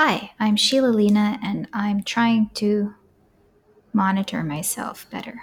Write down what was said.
Hi, I'm Sheila Lina, and I'm trying to monitor myself better.